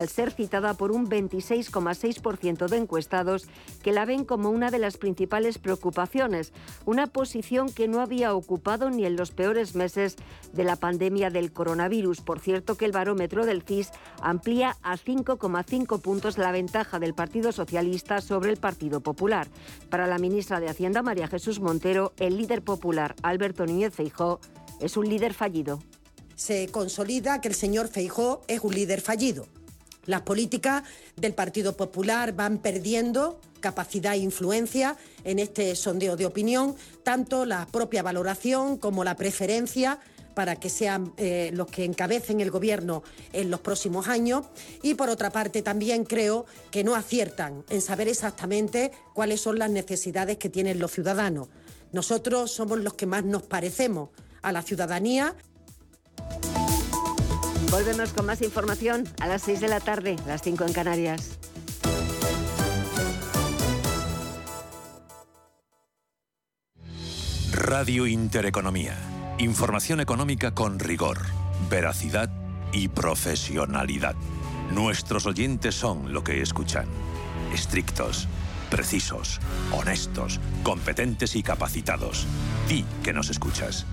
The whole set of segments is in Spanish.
al ser citada por un 26,6% de encuestados que la ven como una de las principales preocupaciones, una posición que no había ocupado ni en los peores meses de la pandemia del coronavirus. Por cierto que el barómetro del CIS amplía a 5,5 puntos la ventaja del Partido Socialista sobre el Partido Popular. Para la ministra de Hacienda, María Jesús Montero, el líder popular, Alberto Núñez Feijó, es un líder fallido. Se consolida que el señor Feijó es un líder fallido las políticas del Partido Popular van perdiendo capacidad e influencia en este sondeo de opinión, tanto la propia valoración como la preferencia para que sean eh, los que encabecen el Gobierno en los próximos años. Y por otra parte, también creo que no aciertan en saber exactamente cuáles son las necesidades que tienen los ciudadanos. Nosotros somos los que más nos parecemos a la ciudadanía. Volvemos con más información a las 6 de la tarde, las 5 en Canarias. Radio Intereconomía. Información económica con rigor, veracidad y profesionalidad. Nuestros oyentes son lo que escuchan. Estrictos, precisos, honestos, competentes y capacitados. Di que nos escuchas.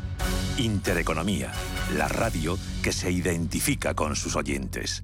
Intereconomía, la radio que se identifica con sus oyentes.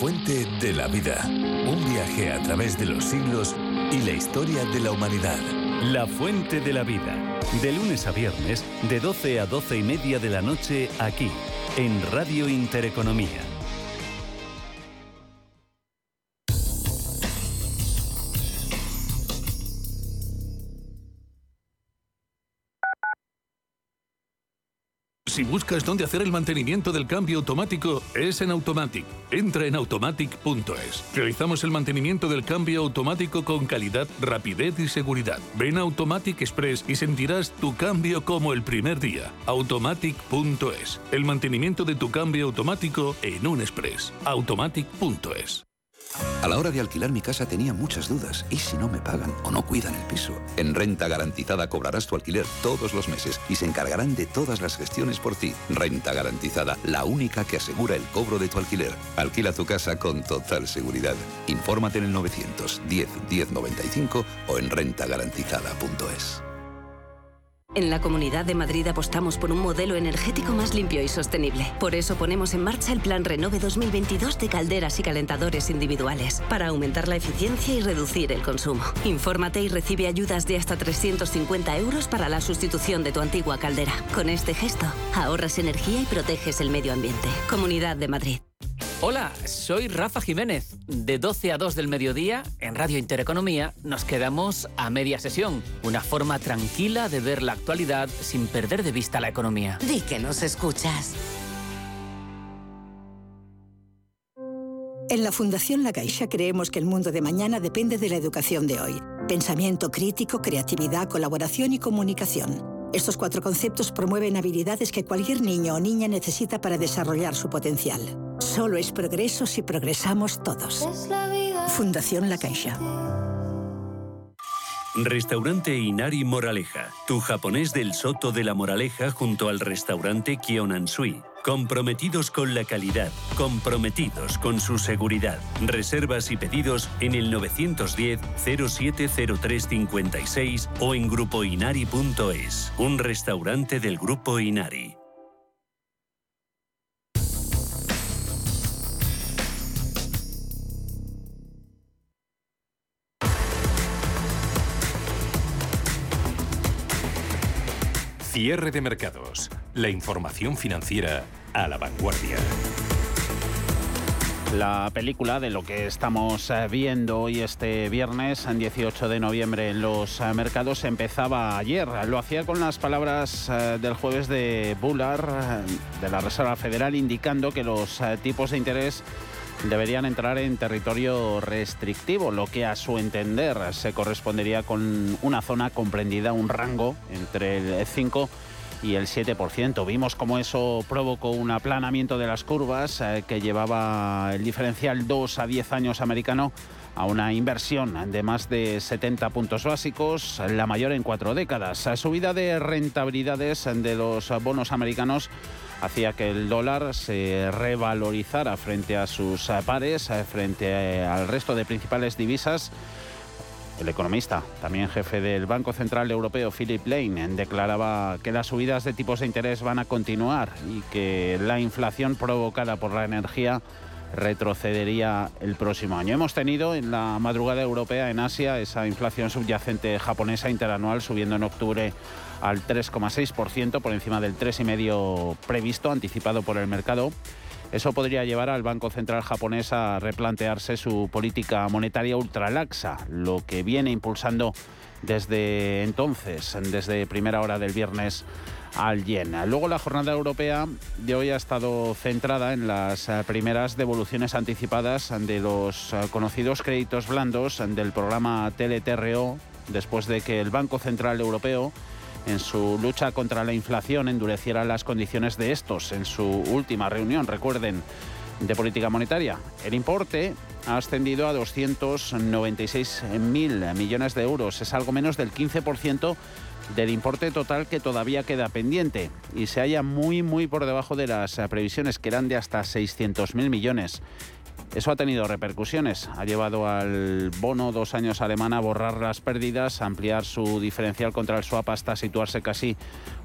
Fuente de la vida. Un viaje a través de los siglos y la historia de la humanidad. La fuente de la vida. De lunes a viernes, de 12 a 12 y media de la noche, aquí, en Radio Intereconomía. Si buscas dónde hacer el mantenimiento del cambio automático, es en Automatic. Entra en automatic.es. Realizamos el mantenimiento del cambio automático con calidad, rapidez y seguridad. Ven Automatic Express y sentirás tu cambio como el primer día. Automatic.es. El mantenimiento de tu cambio automático en un express. Automatic.es. A la hora de alquilar mi casa tenía muchas dudas. ¿Y si no me pagan o no cuidan el piso? En Renta Garantizada cobrarás tu alquiler todos los meses y se encargarán de todas las gestiones por ti. Renta Garantizada, la única que asegura el cobro de tu alquiler. Alquila tu casa con total seguridad. Infórmate en el 910 1095 o en rentagarantizada.es. En la Comunidad de Madrid apostamos por un modelo energético más limpio y sostenible. Por eso ponemos en marcha el Plan Renove 2022 de calderas y calentadores individuales, para aumentar la eficiencia y reducir el consumo. Infórmate y recibe ayudas de hasta 350 euros para la sustitución de tu antigua caldera. Con este gesto, ahorras energía y proteges el medio ambiente. Comunidad de Madrid. Hola, soy Rafa Jiménez. De 12 a 2 del mediodía, en Radio Intereconomía, nos quedamos a media sesión. Una forma tranquila de ver la actualidad sin perder de vista la economía. Di que nos escuchas. En la Fundación La Caixa creemos que el mundo de mañana depende de la educación de hoy. Pensamiento crítico, creatividad, colaboración y comunicación. Estos cuatro conceptos promueven habilidades que cualquier niño o niña necesita para desarrollar su potencial. Solo es progreso si progresamos todos. Fundación La Caixa. Restaurante Inari Moraleja, tu japonés del Soto de la Moraleja junto al restaurante Kionansui. Comprometidos con la calidad, comprometidos con su seguridad. Reservas y pedidos en el 910-070356 o en grupoinari.es. Un restaurante del Grupo Inari. Cierre de mercados. La información financiera a la vanguardia. La película de lo que estamos eh, viendo hoy este viernes, 18 de noviembre, en los eh, mercados empezaba ayer. Lo hacía con las palabras eh, del jueves de Bullard, de la Reserva Federal, indicando que los tipos de interés deberían entrar en territorio restrictivo, lo que a su entender se correspondería con una zona comprendida, un rango entre el 5 y el 7%. Vimos cómo eso provocó un aplanamiento de las curvas eh, que llevaba el diferencial 2 a 10 años americano a una inversión de más de 70 puntos básicos, la mayor en cuatro décadas. Subida de rentabilidades de los bonos americanos hacía que el dólar se revalorizara frente a sus pares, eh, frente al resto de principales divisas. El economista, también jefe del Banco Central Europeo, Philip Lane, declaraba que las subidas de tipos de interés van a continuar y que la inflación provocada por la energía retrocedería el próximo año. Hemos tenido en la madrugada europea en Asia esa inflación subyacente japonesa interanual subiendo en octubre al 3,6% por encima del 3,5% previsto, anticipado por el mercado. Eso podría llevar al Banco Central japonés a replantearse su política monetaria ultralaxa, lo que viene impulsando desde entonces, desde primera hora del viernes al yen. Luego la jornada europea de hoy ha estado centrada en las eh, primeras devoluciones anticipadas de los eh, conocidos créditos blandos del programa TLTRO, después de que el Banco Central Europeo en su lucha contra la inflación endureciera las condiciones de estos en su última reunión, recuerden, de política monetaria. El importe ha ascendido a 296.000 millones de euros, es algo menos del 15% del importe total que todavía queda pendiente y se halla muy muy por debajo de las previsiones que eran de hasta 600.000 millones. Eso ha tenido repercusiones. Ha llevado al bono dos años alemán a borrar las pérdidas, ampliar su diferencial contra el swap hasta situarse casi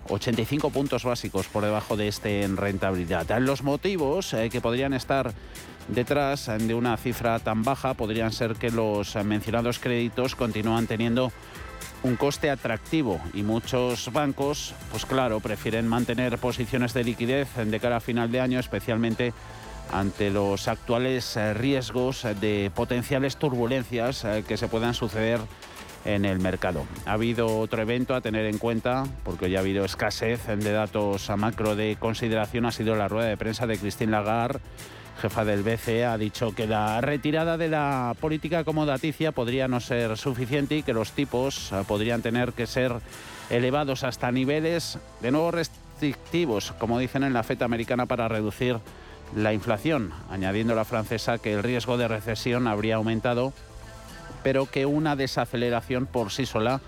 85 puntos básicos por debajo de este en rentabilidad. Los motivos eh, que podrían estar detrás de una cifra tan baja podrían ser que los mencionados créditos continúan teniendo un coste atractivo y muchos bancos, pues claro, prefieren mantener posiciones de liquidez de cara a final de año, especialmente ante los actuales eh, riesgos de potenciales turbulencias eh, que se puedan suceder en el mercado. Ha habido otro evento a tener en cuenta, porque ya ha habido escasez de datos a macro de consideración, ha sido la rueda de prensa de Christine Lagarde, jefa del BCE, ha dicho que la retirada de la política acomodaticia podría no ser suficiente y que los tipos eh, podrían tener que ser elevados hasta niveles de nuevo restrictivos, como dicen en la FED americana, para reducir la inflación, añadiendo la francesa que el riesgo de recesión habría aumentado, pero que una desaceleración por sí sola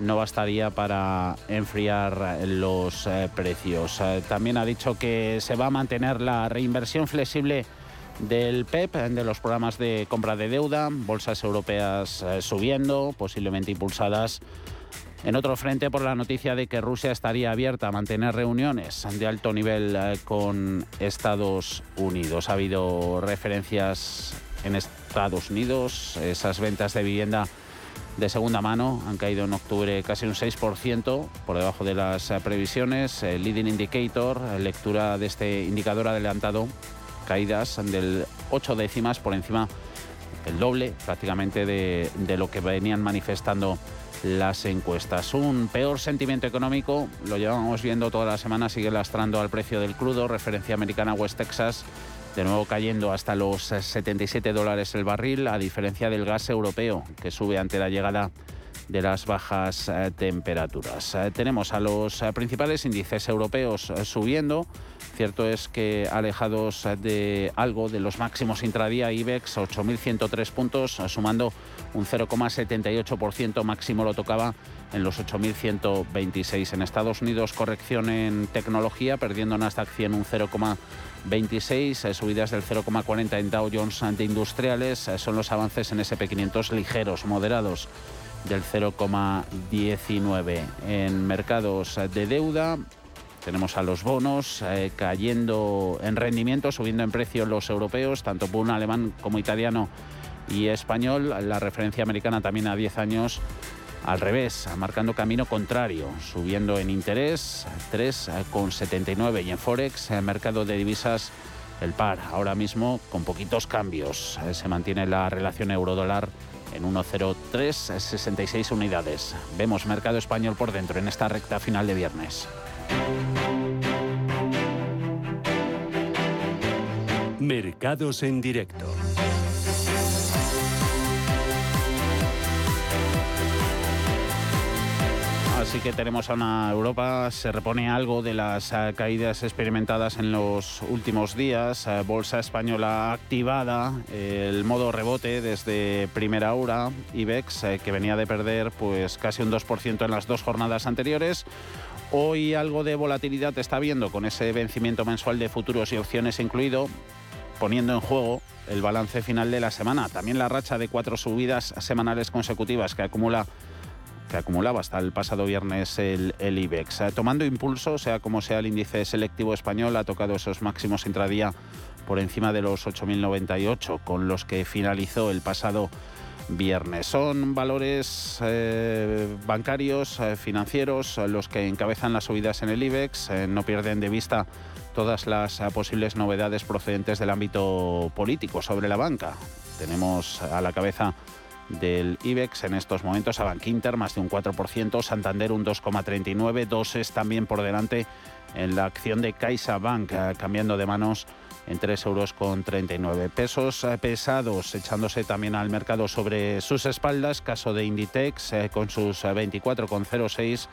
no bastaría para enfriar los eh, precios. Eh, también ha dicho que se va a mantener la reinversión flexible del PEP, e de los programas de compra de deuda, bolsas europeas eh, subiendo, posiblemente impulsadas en otro frente, por la noticia de que Rusia estaría abierta a mantener reuniones de alto nivel eh, con Estados Unidos. Ha habido referencias en Estados Unidos, esas ventas de vivienda de segunda mano han caído en octubre casi un 6%, por debajo de las eh, previsiones. Leading indicator, lectura de este indicador adelantado, caídas del 8 décimas por encima, el doble prácticamente de lo que venían manifestando las encuestas. Un peor sentimiento económico, lo llevamos viendo toda la semana, sigue lastrando al precio del crudo, referencia americana West Texas, de nuevo cayendo hasta los 77 dólares el barril, a diferencia del gas europeo, que sube ante la llegada de las bajas eh, temperaturas. Eh, tenemos a los eh, principales índices europeos subiendo. Cierto es que alejados de algo de los máximos intradía, IBEX 8.103 puntos, sumando un 0,78%, máximo lo tocaba en los 8.126. En Estados Unidos, corrección en tecnología, perdiendo Nasdaq 100 un 0,26, subidas del 0,40 en Dow Jones de industriales, son los avances en SP500 ligeros, moderados del 0,19. En mercados de deuda tenemos a los bonos eh, cayendo en rendimiento, subiendo en precio los europeos, tanto por un alemán como italiano y español. La referencia americana también a 10 años al revés, marcando camino contrario, subiendo en interés 3,79 y en Forex, el mercado de divisas el par. Ahora mismo con poquitos cambios. Eh, se mantiene la relación euro-dólar en 1,0366 unidades. Vemos mercado español por dentro en esta recta final de viernes. Mercados en directo. Así que tenemos a una Europa, se repone algo de las eh, caídas experimentadas en los últimos días. Eh, bolsa española activada, el modo rebote desde primera hora. IBEX, eh, que venía de perder pues casi un 2% en las dos jornadas anteriores. Hoy algo de volatilidad está viendo con ese vencimiento mensual de futuros y opciones incluido, poniendo en juego el balance final de la semana. También la racha de cuatro subidas semanales consecutivas que acumula que acumulaba hasta el pasado viernes el, IBEX. Eh, tomando impulso, sea como sea el índice selectivo español, ha tocado esos máximos intradía por encima de los 8.098, con los que finalizó el pasado viernes. Son valores eh, bancarios, eh, financieros, los que encabezan las subidas en el IBEX. no pierden de vista todas las posibles novedades procedentes del ámbito político sobre la banca. Tenemos a la cabeza del IBEX. En estos momentos a Bankinter más de un 4%, Santander un 2,39%, dos es también por delante en la acción de CaixaBank eh, cambiando de manos en 3 euros con 39 pesos eh, pesados echándose también al mercado sobre sus espaldas. Caso de Inditex eh, con sus 24,06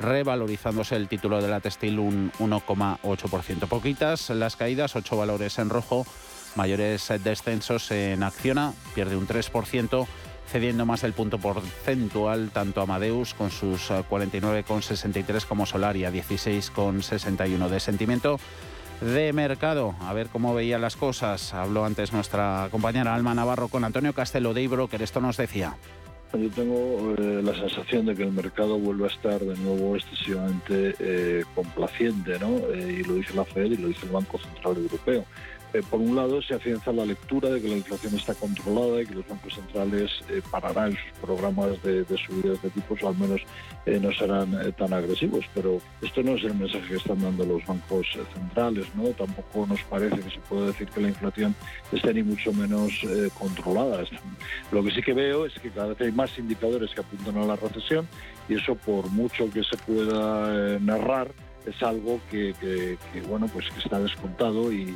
revalorizándose el título de la textil un 1,8%. Poquitas las caídas, 8 valores en rojo, mayores descensos en Acciona, pierde un 3%, cediendo más del punto porcentual tanto Amadeus con sus 49,63 eh, como Solaria 16,61 de sentimiento de mercado. A ver cómo veía las cosas. Habló antes nuestra compañera Alma Navarro con Antonio Castelo de que esto nos decía. Yo tengo eh, la sensación de que el mercado vuelve a estar de nuevo excesivamente eh, complaciente, ¿no? y lo dice la Fed y lo dice el Banco Central Europeo. Eh, por un lado, se afianza la lectura de que la inflación está controlada y que los bancos centrales eh, pararán sus programas de, subidas de tipos, o al menos eh, no serán tan agresivos. Pero esto no es el mensaje que están dando los bancos centrales, ¿no? Tampoco nos parece que se pueda decir que la inflación esté ni mucho menos controlada. Lo que sí que veo es que cada vez hay más indicadores que apuntan a la recesión y eso, por mucho que se pueda narrar, es algo que, bueno pues que está descontado y,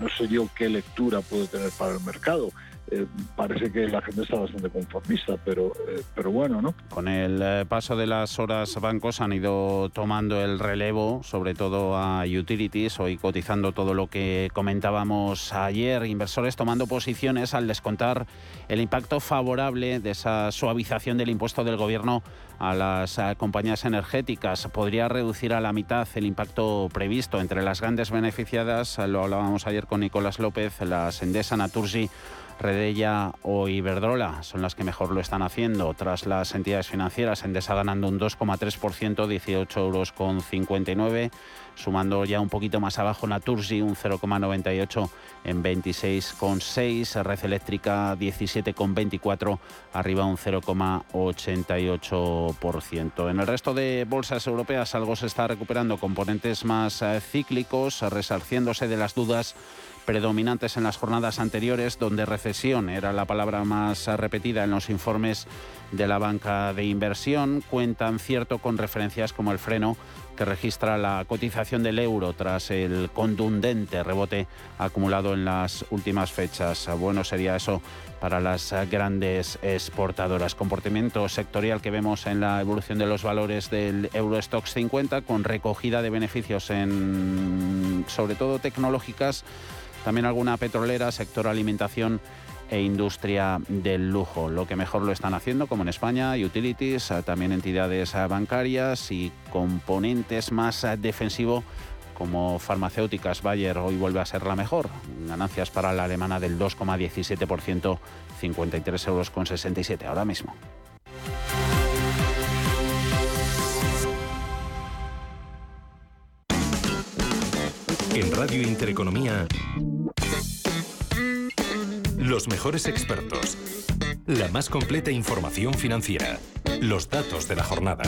no sé yo qué lectura puede tener para el mercado. Eh, parece que la gente está bastante conformista, pero, eh, pero bueno, ¿no? Con el eh, paso de las horas, bancos han ido tomando el relevo, sobre todo a utilities, hoy cotizando todo lo que comentábamos ayer, inversores tomando posiciones al descontar el impacto favorable de esa suavización del impuesto del gobierno a las compañías energéticas. Podría reducir a la mitad el impacto previsto entre las grandes beneficiadas, lo hablábamos ayer con Nicolás López, las Endesa, Naturgy, Redella o Iberdrola son las que mejor lo están haciendo. Tras las entidades financieras, Endesa ganando un 2,3%, 18 euros con 59 sumando ya un poquito más abajo Naturgy un 0,98 en 26,6, Red Eléctrica 17,24, arriba un 0,88%. En el resto de bolsas europeas algo se está recuperando, componentes más eh, cíclicos, resarciéndose de las dudas predominantes en las jornadas anteriores, donde recesión era la palabra más repetida en los informes de la banca de inversión, cuentan cierto con referencias como el freno que registra la cotización del euro tras el contundente rebote acumulado en las últimas fechas. Bueno sería eso para las grandes exportadoras. Comportamiento sectorial que vemos en la evolución de los valores del Eurostox 50 con recogida de beneficios en sobre todo tecnológicas también alguna petrolera, sector alimentación e industria del lujo. Lo que mejor lo están haciendo, como en España, utilities, también entidades bancarias y componentes más defensivo como farmacéuticas. Bayer hoy vuelve a ser la mejor. Ganancias para la alemana del 2,17%, 53 euros con 67 ahora mismo. En Radio Intereconomía, los mejores expertos, la más completa información financiera, los datos de la jornada,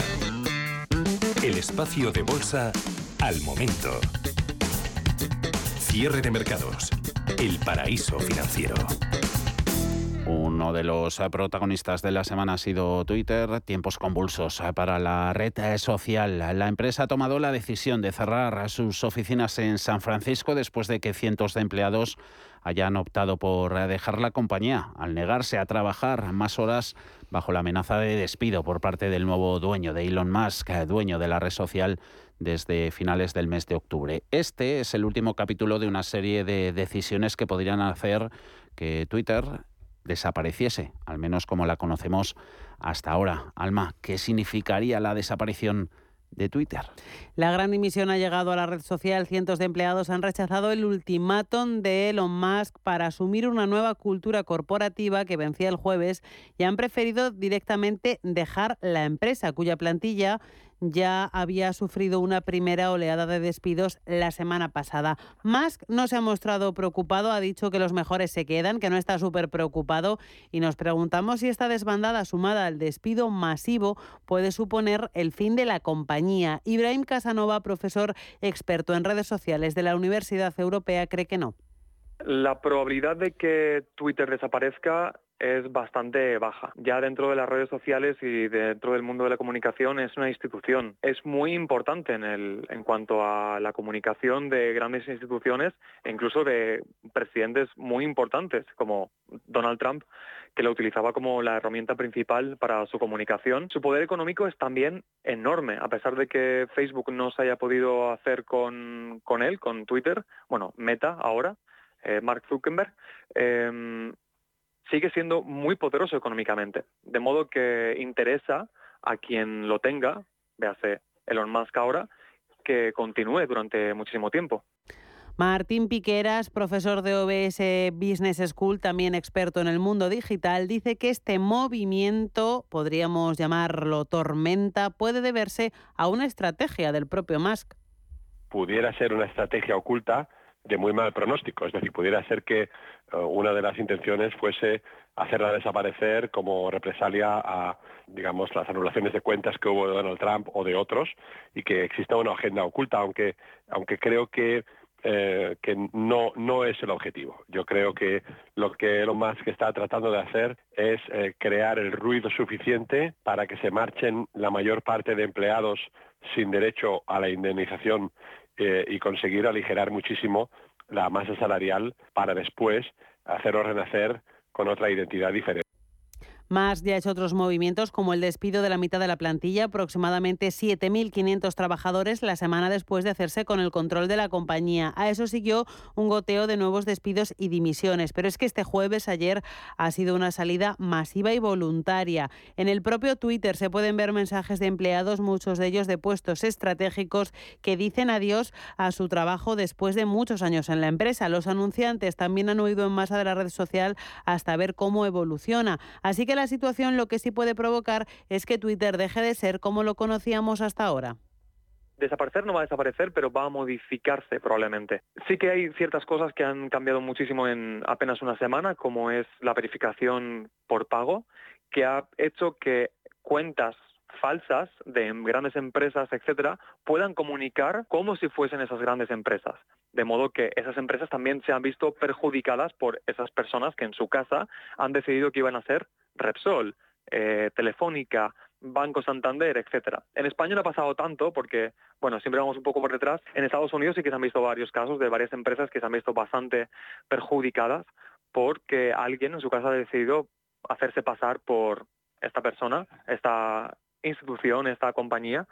el espacio de bolsa al momento. Cierre de mercados. El paraíso financiero. Uno de los eh, protagonistas de la semana ha sido Twitter, tiempos convulsos eh, para la red eh, social. La empresa ha tomado la decisión de cerrar sus oficinas en San Francisco después de que cientos de empleados hayan optado por dejar la compañía al negarse a trabajar más horas bajo la amenaza de despido por parte del nuevo dueño de Elon Musk, dueño de la red social desde finales del mes de octubre. Este es el último capítulo de una serie de decisiones que podrían hacer que Twitter desapareciese, al menos como la conocemos hasta ahora. Alma, ¿qué significaría la desaparición de Twitter. La gran dimisión ha llegado a la red social. Cientos de empleados han rechazado el ultimátum de Elon Musk para asumir una nueva cultura corporativa que vencía el jueves y han preferido directamente dejar la empresa, cuya plantilla ya había sufrido una primera oleada de despidos la semana pasada. Musk no se ha mostrado preocupado, ha dicho que los mejores se quedan, que no está súper preocupado y nos preguntamos si esta desbandada sumada al despido masivo puede suponer el fin de la compañía. Ibrahim Casanova, profesor experto en redes sociales de la Universidad Europea, cree que no. La probabilidad de que Twitter desaparezca es bastante baja. Ya dentro de las redes sociales y dentro del mundo de la comunicación es una institución. Es muy importante en, el, en cuanto a la comunicación de grandes instituciones e incluso de presidentes muy importantes como Donald Trump que lo utilizaba como la herramienta principal para su comunicación. Su poder económico es también enorme, a pesar de que Facebook no se haya podido hacer con, con él, con Twitter, bueno, Meta ahora, eh, Mark Zuckerberg, em, sigue siendo muy poderoso económicamente. De modo que interesa a quien lo tenga, véase Elon Musk ahora, que continúe durante muchísimo tiempo. Martín Piqueras, profesor de OBS Business School, también experto en el mundo digital, dice que este movimiento, podríamos llamarlo tormenta, puede deberse a una estrategia del propio Musk. Pudiera ser una estrategia oculta de muy mal pronóstico. Es decir, pudiera ser que eh, una de las intenciones fuese hacerla desaparecer como represalia a, digamos, las anulaciones de cuentas que hubo de Donald Trump o de otros y que exista una agenda oculta, aunque, aunque creo que eh, que no, no es el objetivo. Yo creo que lo que Elon Musk está tratando de hacer es eh, crear el ruido suficiente para que se marchen la mayor parte de empleados sin derecho a la indemnización eh, y conseguir aligerar muchísimo la masa salarial para después hacerlo renacer con otra identidad diferente. Más ya ha hecho otros movimientos como el despido de la mitad de la plantilla, aproximadamente 7.500 trabajadores la semana después de hacerse con el control de la compañía. A eso siguió un goteo de nuevos despidos y dimisiones. Pero es que este jueves, ayer, ha sido una salida masiva y voluntaria. En el propio Twitter se pueden ver mensajes de empleados, muchos de ellos de puestos estratégicos, que dicen adiós a su trabajo después de muchos años en la empresa. Los anunciantes también han huido en masa de la red social hasta ver cómo evoluciona. Así que la situación lo que sí puede provocar es que Twitter deje de ser como lo conocíamos hasta ahora desaparecer no va a desaparecer, pero va a modificarse probablemente. Sí que hay ciertas cosas que han cambiado muchísimo en apenas una semana, como es la verificación por pago, que ha hecho que cuentas falsas de grandes empresas, etcétera, puedan comunicar como si fuesen esas grandes empresas. De modo que esas empresas también se han visto perjudicadas por esas personas que en su casa han decidido que iban a ser Repsol, eh, Telefónica, Banco Santander, etcétera. En España no ha pasado tanto porque, bueno, siempre vamos un poco por detrás. En Estados Unidos sí que se han visto varios casos de varias empresas que se han visto bastante perjudicadas porque alguien en su casa ha decidido hacerse pasar por esta persona, esta institución, esta compañía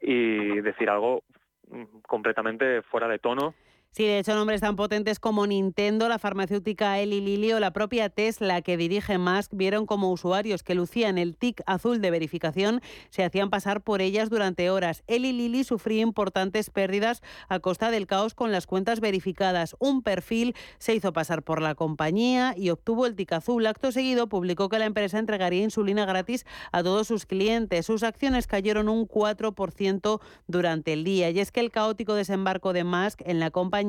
y decir algo mm, completamente fuera de tono Sí, de hecho, nombres tan potentes como Nintendo, la farmacéutica Eli Lilly o la propia Tesla que dirige Musk vieron como usuarios que lucían el tic azul de verificación se hacían pasar por ellas durante horas. Eli Lilly sufría importantes pérdidas a costa del caos con las cuentas verificadas. Un perfil se hizo pasar por la compañía y obtuvo el tic azul. Acto seguido publicó que la empresa entregaría insulina gratis a todos sus clientes. Sus acciones cayeron un 4% durante el día. Y es que el caótico desembarco de Musk en la compañía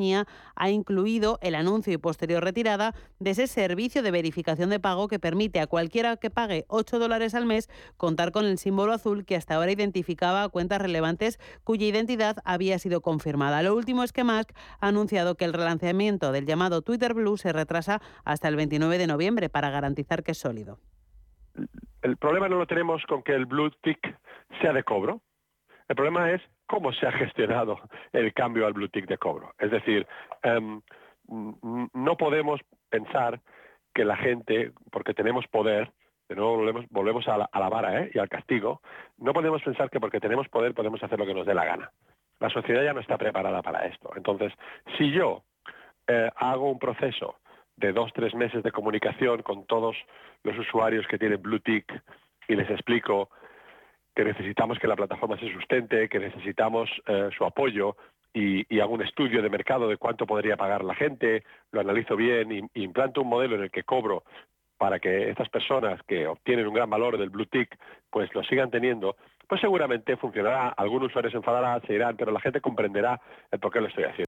ha incluido el anuncio y posterior retirada de ese servicio de verificación de pago que permite a cualquiera que pague 8 dólares al mes contar con el símbolo azul que hasta ahora identificaba cuentas relevantes cuya identidad había sido confirmada. Lo último es que Musk ha anunciado que el relanzamiento del llamado Twitter Blue se retrasa hasta el 29 de noviembre para garantizar que es sólido. El problema no lo tenemos con que el Blue Tick sea de cobro. El problema es cómo se ha gestionado el cambio al Blue Tick de cobro. Es decir, em, no podemos pensar que la gente, porque tenemos poder, de nuevo volvemos, volvemos a, la, vara ¿eh? y al castigo, no podemos pensar que porque tenemos poder podemos hacer lo que nos dé la gana. La sociedad ya no está preparada para esto. Entonces, si yo eh, hago un proceso de dos, tres meses de comunicación con todos los usuarios que tienen Blue Tick y les explico que necesitamos que la plataforma se sustente, que necesitamos eh, su apoyo y, hago un estudio de mercado de cuánto podría pagar la gente, lo analizo bien y, implanto un modelo en el que cobro para que estas personas que obtienen un gran valor del Blue Tick pues lo sigan teniendo, pues seguramente funcionará. Algunos usuarios se enfadarán, se irán, pero la gente comprenderá el por qué lo estoy haciendo.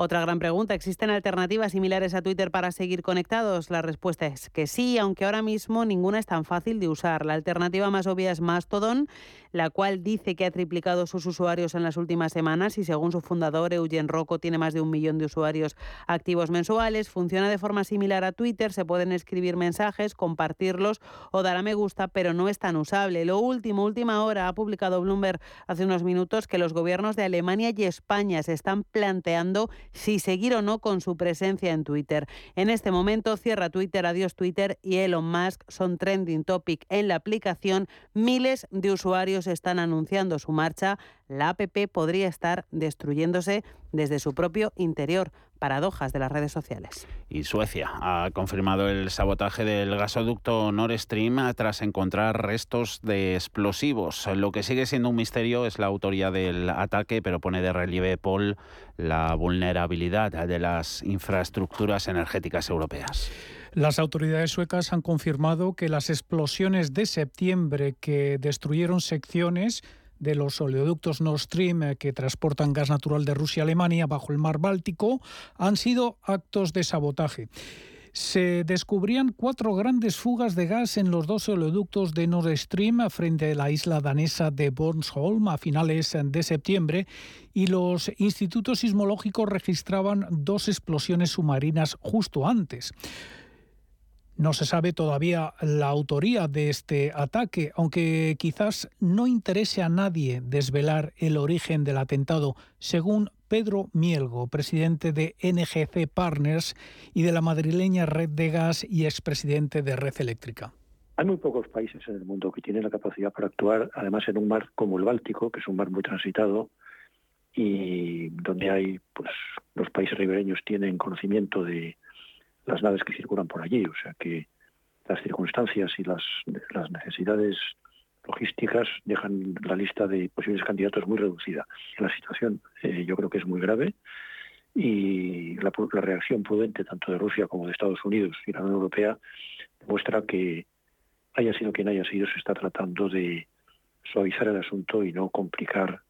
Otra gran pregunta, ¿existen alternativas similares a Twitter para seguir conectados? La respuesta es que sí, aunque ahora mismo ninguna es tan fácil de usar. La alternativa más obvia es Mastodon, la cual dice que ha triplicado sus usuarios en las últimas semanas y según su fundador, Eugen Rocco, tiene más de un millón de usuarios activos mensuales. Funciona de forma similar a Twitter, se pueden escribir mensajes, compartirlos o dar a me gusta, pero no es tan usable. Lo último, última hora, ha publicado Bloomberg hace unos minutos que los gobiernos de Alemania y España se están planteando si seguir o no con su presencia en Twitter. En este momento cierra Twitter, adiós Twitter y Elon Musk son trending topic en la aplicación. Miles de usuarios están anunciando su marcha. La app podría estar destruyéndose desde su propio interior paradojas de las redes sociales. Y Suecia ha confirmado el sabotaje del gasoducto Nord Stream tras encontrar restos de explosivos. Lo que sigue siendo un misterio es la autoría del ataque, pero pone de relieve Paul la vulnerabilidad de las infraestructuras energéticas europeas. Las autoridades suecas han confirmado que las explosiones de septiembre que destruyeron secciones de los oleoductos Nord Stream eh, que transportan gas natural de Rusia a Alemania bajo el mar Báltico han sido actos de sabotaje se descubrían cuatro grandes fugas de gas en los dos oleoductos de Nord Stream frente a la isla danesa de Bornholm a finales de septiembre y los institutos sismológicos registraban dos explosiones submarinas justo antes. No se sabe todavía la autoría de este ataque, aunque quizás no interese a nadie desvelar el origen del atentado, según Pedro Mielgo, presidente de NGC Partners y de la madrileña Red de Gas y expresidente de Red Eléctrica. Hay muy pocos países en el mundo que tienen la capacidad para actuar, además en un mar como el Báltico, que es un mar muy transitado y donde hay, pues, los países ribereños tienen conocimiento de, las naves que circulan por allí. O sea que las circunstancias y las, necesidades logísticas dejan la lista de posibles candidatos muy reducida. La situación eh, yo creo que es muy grave y la, la, reacción prudente tanto de Rusia como de Estados Unidos y la Unión Europea muestra que haya sido quien haya sido, se está tratando de suavizar el asunto y no complicar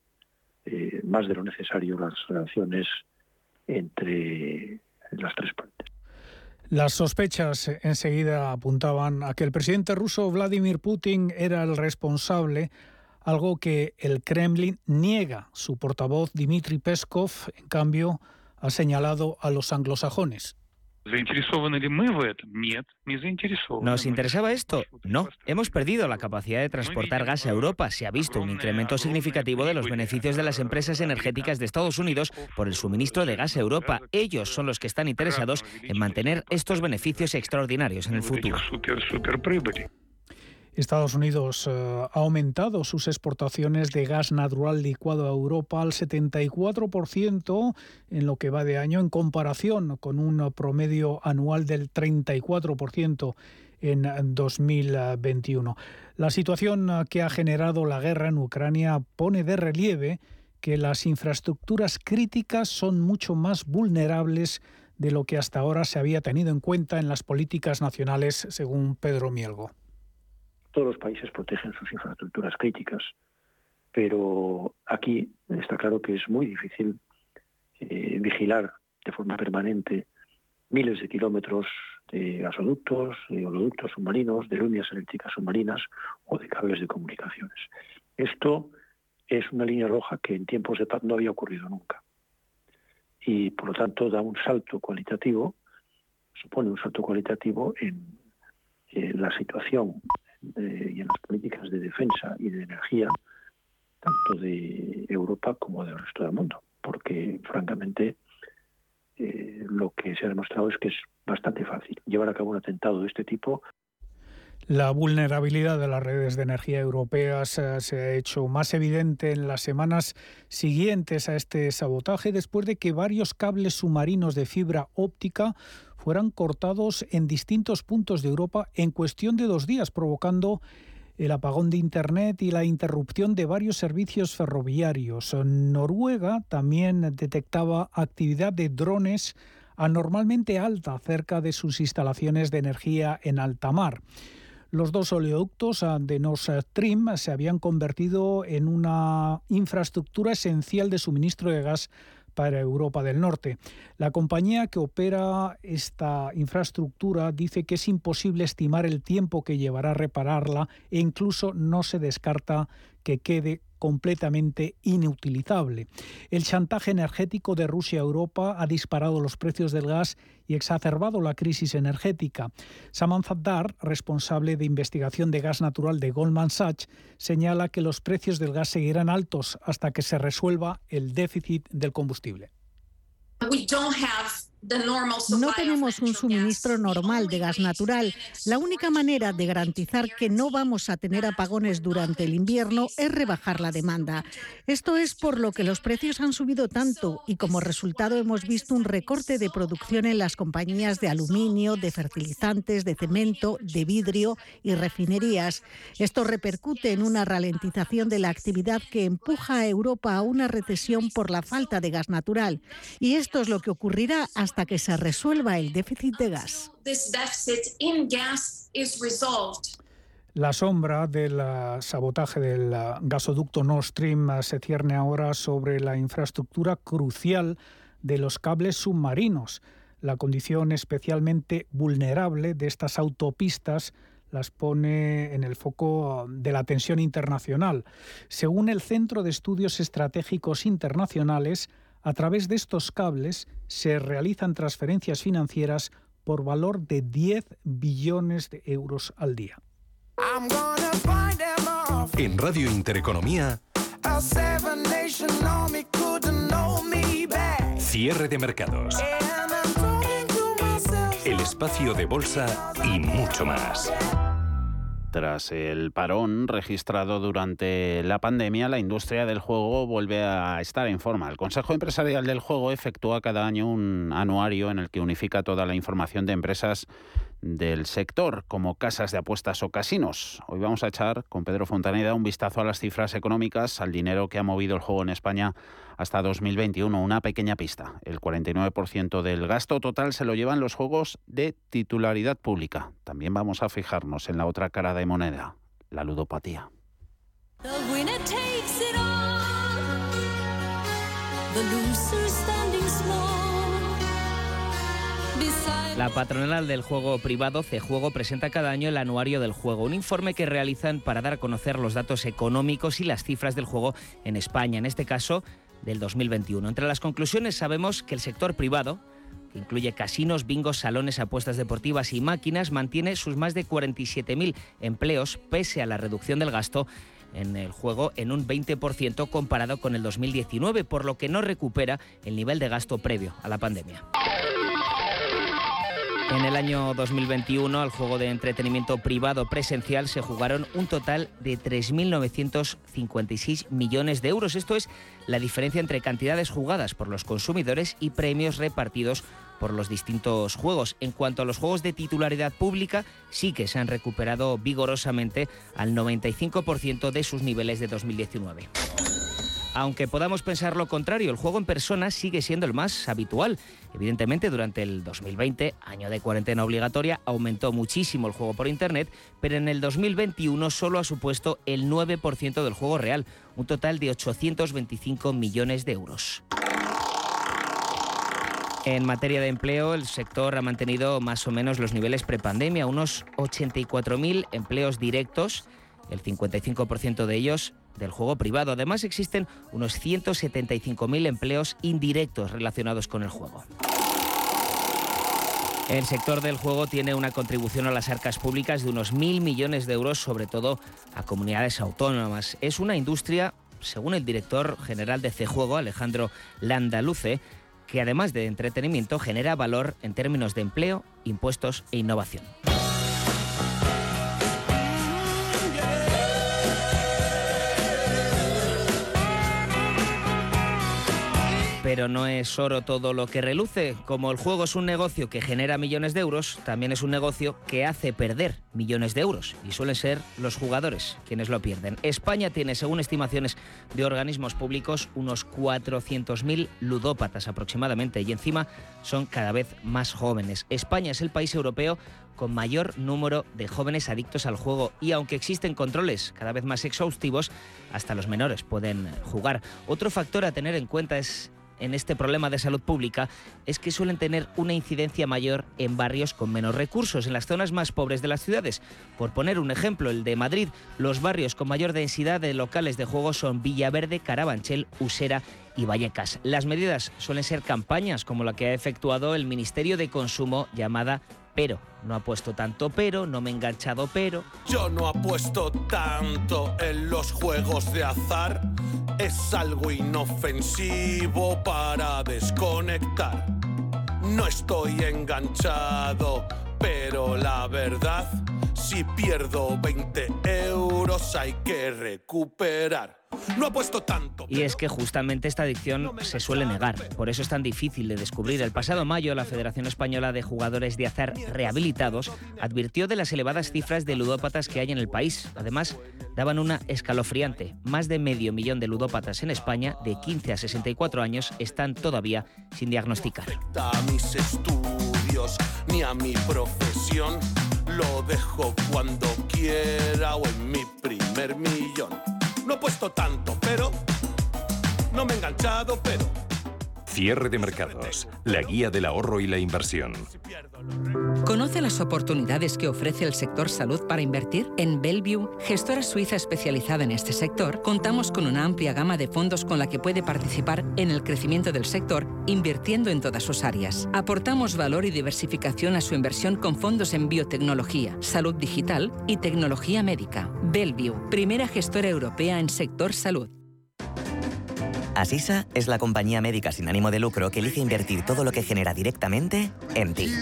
eh, más de lo necesario las relaciones entre las tres partes. Las sospechas enseguida apuntaban a que el presidente ruso Vladimir Putin era el responsable, algo que el Kremlin niega. Su portavoz Dmitry Peskov, en cambio, ha señalado a los anglosajones. ¿Nos interesaba esto? No. Hemos perdido la capacidad de transportar gas a Europa. Se ha visto un incremento significativo de los beneficios de las empresas energéticas de Estados Unidos por el suministro de gas a Europa. Ellos son los que están interesados en mantener estos beneficios extraordinarios en el futuro. Estados Unidos eh, ha aumentado sus exportaciones de gas natural licuado a Europa al 74% en lo que va de año, en comparación con un promedio anual del 34% en 2021. La situación que ha generado la guerra en Ucrania pone de relieve que las infraestructuras críticas son mucho más vulnerables de lo que hasta ahora se había tenido en cuenta en las políticas nacionales, según Pedro Mielgo todos los países protegen sus infraestructuras críticas, pero aquí está claro que es muy difícil eh, vigilar de forma permanente miles de kilómetros de gasoductos, de oleoductos submarinos, de líneas eléctricas submarinas o de cables de comunicaciones. Esto es una línea roja que en tiempos de paz no había ocurrido nunca. Y por lo tanto da un salto cualitativo, supone un salto cualitativo en, la situación y en las políticas de defensa y de energía, tanto de Europa como del resto del mundo. Porque, francamente, eh, lo que se ha demostrado es que es bastante fácil llevar a cabo un atentado de este tipo la vulnerabilidad de las redes de energía europeas eh, se ha hecho más evidente en las semanas siguientes a este sabotaje después de que varios cables submarinos de fibra óptica fueran cortados en distintos puntos de Europa en cuestión de dos días, provocando el apagón de Internet y la interrupción de varios servicios ferroviarios. Noruega también detectaba actividad de drones anormalmente alta cerca de sus instalaciones de energía en alta mar. Los dos oleoductos ah, de Nord Stream se habían convertido en una infraestructura esencial de suministro de gas para Europa del Norte. La compañía que opera esta infraestructura dice que es imposible estimar el tiempo que llevará a repararla e incluso no se descarta que quede completamente inutilizable. El chantaje energético de Rusia a Europa ha disparado los precios del gas y exacerbado la crisis energética. Samantha Dar, responsable de investigación de gas natural de Goldman Sachs, señala que los precios del gas seguirán altos hasta que se resuelva el déficit del combustible. No tenemos un suministro normal de gas natural. La única manera de garantizar que no vamos a tener apagones durante el invierno es rebajar la demanda. Esto es por lo que los precios han subido tanto y como resultado hemos visto un recorte de producción en las compañías de aluminio, de fertilizantes, de cemento, de vidrio y refinerías. Esto repercute en una ralentización de la actividad que empuja a Europa a una recesión por la falta de gas natural. Y esto es lo que ocurrirá hasta que se resuelva el déficit de gas. La sombra del sabotaje del gasoducto Nord Stream se cierne ahora sobre la infraestructura crucial de los cables submarinos. La condición especialmente vulnerable de estas autopistas las pone en el foco de la tensión internacional. Según el Centro de Estudios Estratégicos Internacionales, a través de estos cables se realizan transferencias financieras por valor de 10 billones de euros al día. En Radio Intereconomía, cierre de mercados, el espacio de bolsa y mucho más. Tras el parón registrado durante la pandemia, la industria del juego vuelve a estar en forma. El Consejo Empresarial del Juego efectúa cada año un anuario en el que unifica toda la información de empresas del sector, como casas de apuestas o casinos. Hoy vamos a echar con Pedro Fontaneda un vistazo a las cifras económicas, al dinero que ha movido el juego en España hasta 2021. Una pequeña pista. El 49% del gasto total se lo llevan los juegos de titularidad pública. También vamos a fijarnos en la otra cara de moneda, la ludopatía. La patronal del juego privado, C-Juego, presenta cada año el anuario del juego, un informe que realizan para dar a conocer los datos económicos y las cifras del juego en España, en este caso del 2021. Entre las conclusiones sabemos que el sector privado, que incluye casinos, bingos, salones, apuestas deportivas y máquinas, mantiene sus más de 47.000 empleos pese a la reducción del gasto en el juego en un 20% comparado con el 2019, por lo que no recupera el nivel de gasto previo a la pandemia. En el año 2021, al juego de entretenimiento privado presencial se jugaron un total de 3.956 millones de euros. Esto es la diferencia entre cantidades jugadas por los consumidores y premios repartidos por los distintos juegos. En cuanto a los juegos de titularidad pública, sí que se han recuperado vigorosamente al 95% de sus niveles de 2019. Aunque podamos pensar lo contrario, el juego en persona sigue siendo el más habitual. Evidentemente, durante el 2020, año de cuarentena obligatoria, aumentó muchísimo el juego por Internet, pero en el 2021 solo ha supuesto el 9% del juego real, un total de 825 millones de euros. En materia de empleo, el sector ha mantenido más o menos los niveles prepandemia, unos 84.000 empleos directos, el 55% de ellos del juego privado. Además, existen unos 175.000 empleos indirectos relacionados con el juego. El sector del juego tiene una contribución a las arcas públicas de unos mil millones de euros, sobre todo a comunidades autónomas. Es una industria, según el director general de C-Juego, Alejandro Landaluce, que además de entretenimiento genera valor en términos de empleo, impuestos e innovación. Pero no es oro todo lo que reluce. Como el juego es un negocio que genera millones de euros, también es un negocio que hace perder millones de euros. Y suelen ser los jugadores quienes lo pierden. España tiene, según estimaciones de organismos públicos, unos 400.000 ludópatas aproximadamente. Y encima son cada vez más jóvenes. España es el país europeo con mayor número de jóvenes adictos al juego y aunque existen controles cada vez más exhaustivos, hasta los menores pueden jugar. Otro factor a tener en cuenta es en este problema de salud pública es que suelen tener una incidencia mayor en barrios con menos recursos, en las zonas más pobres de las ciudades. Por poner un ejemplo, el de Madrid, los barrios con mayor densidad de locales de juego son Villaverde, Carabanchel, Usera y Vallecas. Las medidas suelen ser campañas como la que ha efectuado el Ministerio de Consumo llamada pero. No ha puesto tanto pero, no me he enganchado pero. Yo no apuesto tanto en los juegos de azar. Es algo inofensivo para desconectar. No estoy enganchado, pero la verdad, si pierdo 20 euros hay que recuperar. No ha puesto tanto. Y es que justamente esta adicción se suele negar, por eso es tan difícil de descubrir. El pasado mayo, la Federación Española de Jugadores de Azar Rehabilitados advirtió de las elevadas cifras de ludópatas que hay en el país. Además, daban una escalofriante. Más de medio millón de ludópatas en España, de 15 a 64 años, están todavía sin diagnosticar. Ni a mi profesión. Lo dejo cuando quiera o en mi primer millón. No he puesto tanto, pero no me he enganchado, pero Cierre de mercados, la guía del ahorro y la inversión. ¿Conoce las oportunidades que ofrece el sector salud para invertir? En Bellevue, gestora suiza especializada en este sector, contamos con una amplia gama de fondos con la que puede participar en el crecimiento del sector, invirtiendo en todas sus áreas. Aportamos valor y diversificación a su inversión con fondos en biotecnología, salud digital y tecnología médica. Bellevue, primera gestora europea en sector salud. Asisa es la compañía médica sin ánimo de lucro que elige invertir todo lo que genera directamente en ti.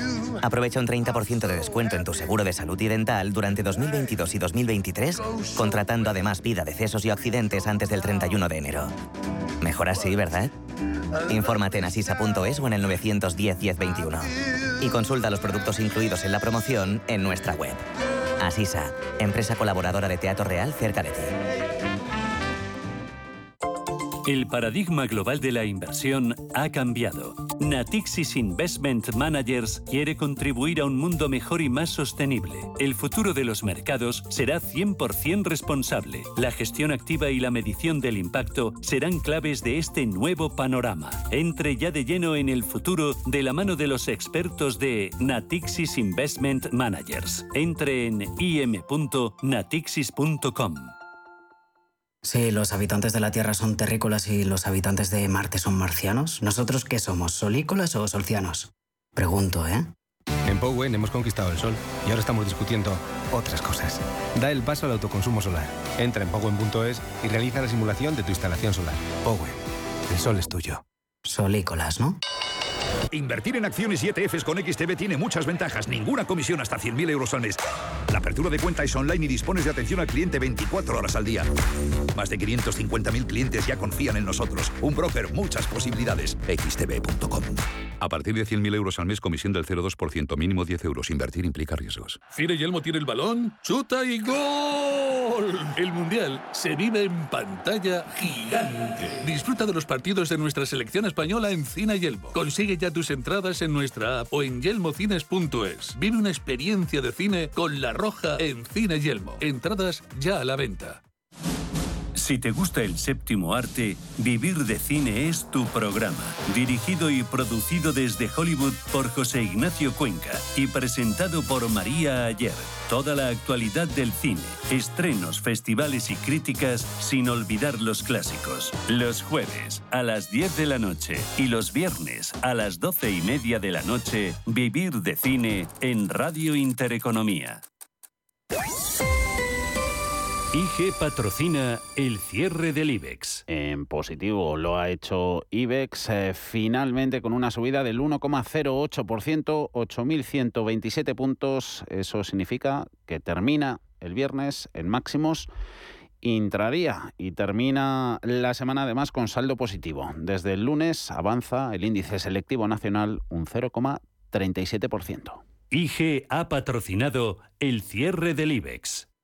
Aprovecha un 30% de descuento en tu seguro de salud y dental durante 2022 y 2023, contratando además vida, decesos y accidentes antes del 31 de enero. Mejor así, ¿verdad? Infórmate en asisa.es o en el 910 1021. Y consulta los productos incluidos en la promoción en nuestra web. Asisa, empresa colaboradora de Teatro Real cerca de ti. El paradigma global de la inversión ha cambiado. Natixis Investment Managers quiere contribuir a un mundo mejor y más sostenible. El futuro de los mercados será 100% responsable. La gestión activa y la medición del impacto serán claves de este nuevo panorama. Entre ya de lleno en el futuro de la mano de los expertos de Natixis Investment Managers. Entre en im.natixis.com. Si los habitantes de la Tierra son terrícolas y los habitantes de Marte son marcianos, ¿nosotros qué somos, solícolas o solcianos? Pregunto, ¿eh? En Powen hemos conquistado el sol y ahora estamos discutiendo otras cosas. Da el paso al autoconsumo solar. Entra en powen.es y realiza la simulación de tu instalación solar. Powen, el sol es tuyo. Solícolas, ¿no? Invertir en acciones y ETFs con XTB tiene muchas ventajas. Ninguna comisión hasta 100.000 euros al mes. La apertura de cuenta es online y dispones de atención al cliente 24 horas al día. Más de 550.000 clientes ya confían en nosotros. Un broker, muchas posibilidades. XTB.com. A partir de 100.000 euros al mes, comisión del 0,2%, mínimo 10 euros. Invertir implica riesgos. Cine Yelmo tiene el balón, chuta y gol. El Mundial se vive en pantalla gigante. Disfruta de los partidos de nuestra selección española en Cine Yelmo. Consigue ya tus entradas en nuestra app o en yelmocines.es. Vive una experiencia de cine con La Roja en Cine Yelmo. Entradas ya a la venta. Si te gusta el séptimo arte, Vivir de Cine es tu programa. Dirigido y producido desde Hollywood por José Ignacio Cuenca y presentado por María Ayer. Toda la actualidad del cine, estrenos, festivales y críticas sin olvidar los clásicos. Los jueves a las 10 de la noche y los viernes a las 12 y media de la noche, Vivir de Cine en Radio Intereconomía. IG patrocina el cierre del IBEX. En positivo lo ha hecho IBEX eh, finalmente con una subida del 1,08%, 8.127 puntos. Eso significa que termina el viernes en máximos intradía y termina la semana además con saldo positivo. Desde el lunes avanza el índice selectivo nacional un 0,37%. IG ha patrocinado el cierre del IBEX.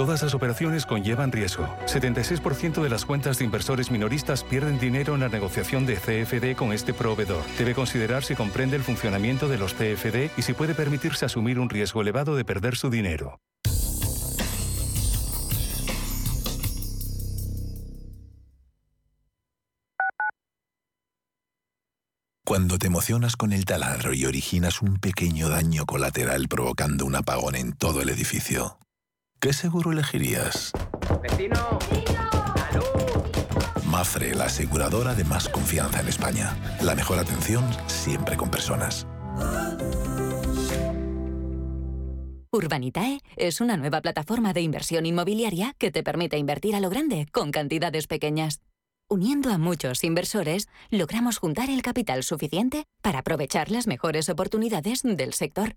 Todas las operaciones conllevan riesgo. 76% de las cuentas de inversores minoristas pierden dinero en la negociación de CFD con este proveedor. Debe considerar si comprende el funcionamiento de los CFD y si puede permitirse asumir un riesgo elevado de perder su dinero. Cuando te emocionas con el taladro y originas un pequeño daño colateral provocando un apagón en todo el edificio, ¿qué seguro elegirías? ¡Vecino! Mafre, la aseguradora de más confianza en España. La mejor atención siempre con personas. Urbanitae es una nueva plataforma de inversión inmobiliaria que te permite invertir a lo grande con cantidades pequeñas. Uniendo a muchos inversores, logramos juntar el capital suficiente para aprovechar las mejores oportunidades del sector.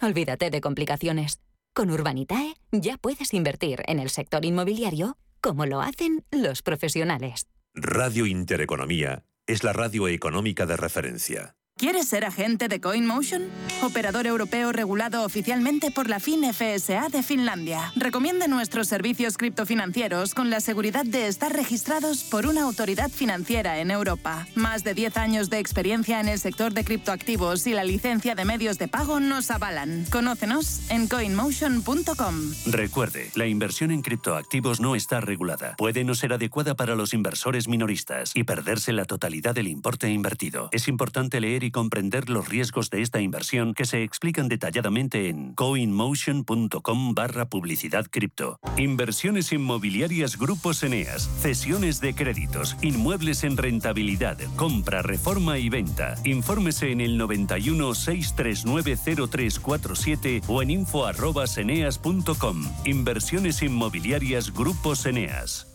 Olvídate de complicaciones. Con Urbanitae ya puedes invertir en el sector inmobiliario como lo hacen los profesionales. Radio Intereconomía es la radio económica de referencia. ¿Quieres ser agente de CoinMotion? Operador europeo regulado oficialmente por la FinFSA de Finlandia. Recomiende nuestros servicios criptofinancieros con la seguridad de estar registrados por una autoridad financiera en Europa. Más de 10 años de experiencia en el sector de criptoactivos y la licencia de medios de pago nos avalan. Conócenos en coinmotion.com. Recuerde, la inversión en criptoactivos no está regulada. Puede no ser adecuada para los inversores minoristas y perderse la totalidad del importe invertido. Es importante leer y comprender los riesgos de esta inversión que se explican detalladamente en coinmotion.com barra publicidad cripto. Inversiones inmobiliarias Grupos Eneas, cesiones de créditos, inmuebles en rentabilidad, compra, reforma y venta. Infórmese en el 91 639 0347 o en info arroba eneas.com. Inversiones inmobiliarias Grupos Eneas.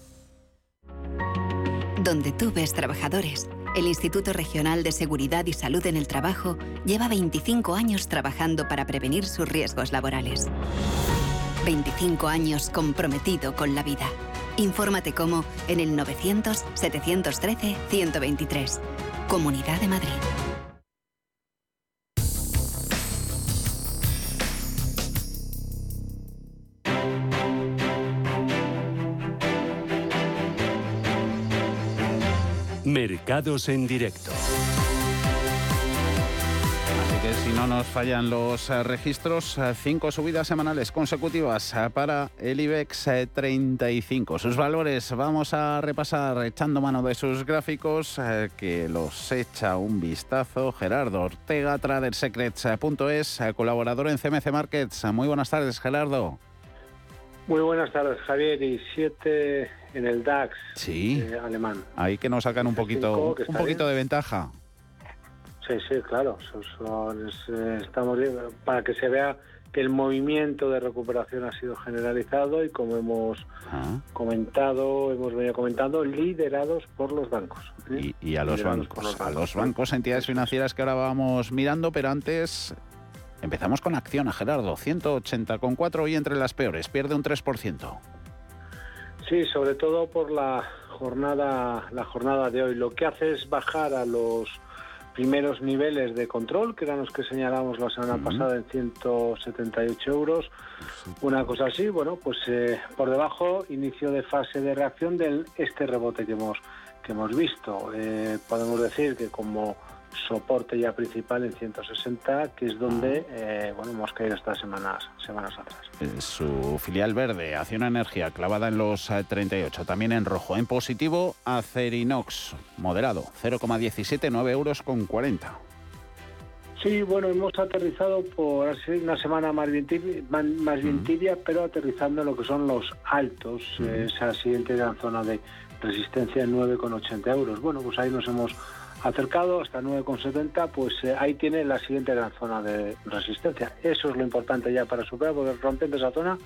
Donde tú ves trabajadores el Instituto Regional de Seguridad y Salud en el Trabajo lleva 25 años trabajando para prevenir sus riesgos laborales. 25 años comprometido con la vida. Infórmate cómo en el 900-713-123. Comunidad de Madrid. Mercados en directo. Así que si no nos fallan los eh, registros, eh, cinco subidas semanales consecutivas eh, para el IBEX 35. Sus valores vamos a repasar echando mano de sus gráficos que los echa un vistazo Gerardo Ortega, tradersecrets.es, colaborador en CMC Markets. Muy buenas tardes, Gerardo. Muy buenas tardes, Javier. Y siete en el DAX sí. eh, alemán. Ahí que nos sacan un poquito, un poquito de ventaja. Sí, sí, claro. Son- son- es, eh, estamos para que se vea que el movimiento de recuperación ha sido generalizado y como hemos Ah. comentado, hemos venido comentando, liderados por los bancos. ¿eh? Y, y a los Liderados por bancos, a los bancos, entidades financieras que ahora vamos mirando, pero antes empezamos con acción a Gerardo, 180 con 4 y entre las peores, pierde un 3%. Sí, sobre todo por la jornada, la jornada de hoy. Lo que hace es bajar a los primeros niveles de control, que eran los que señalamos la semana pasada en 178 euros. Una cosa así, bueno, pues eh, por debajo, inicio de fase de reacción de este rebote que hemos, que hemos visto. Eh, podemos decir que como soporte ya principal en 160, que es donde eh, bueno, hemos caído estas semanas, semanas atrás. Su filial verde, Acciona Energía, clavada en los 38, eh, también en rojo. En positivo, Acerinox, moderado, 0,17, 9 euros con 40. Sí, bueno, hemos aterrizado por una semana más bien tibia, más bien tibia pero aterrizando en lo que son los altos, esa siguiente gran zona de resistencia en 9,80 euros. Bueno, pues ahí nos hemos acercado hasta 9,70, pues eh, ahí tiene la siguiente gran zona de resistencia. Eso es lo importante ya para superar, porque rompiendo esa zona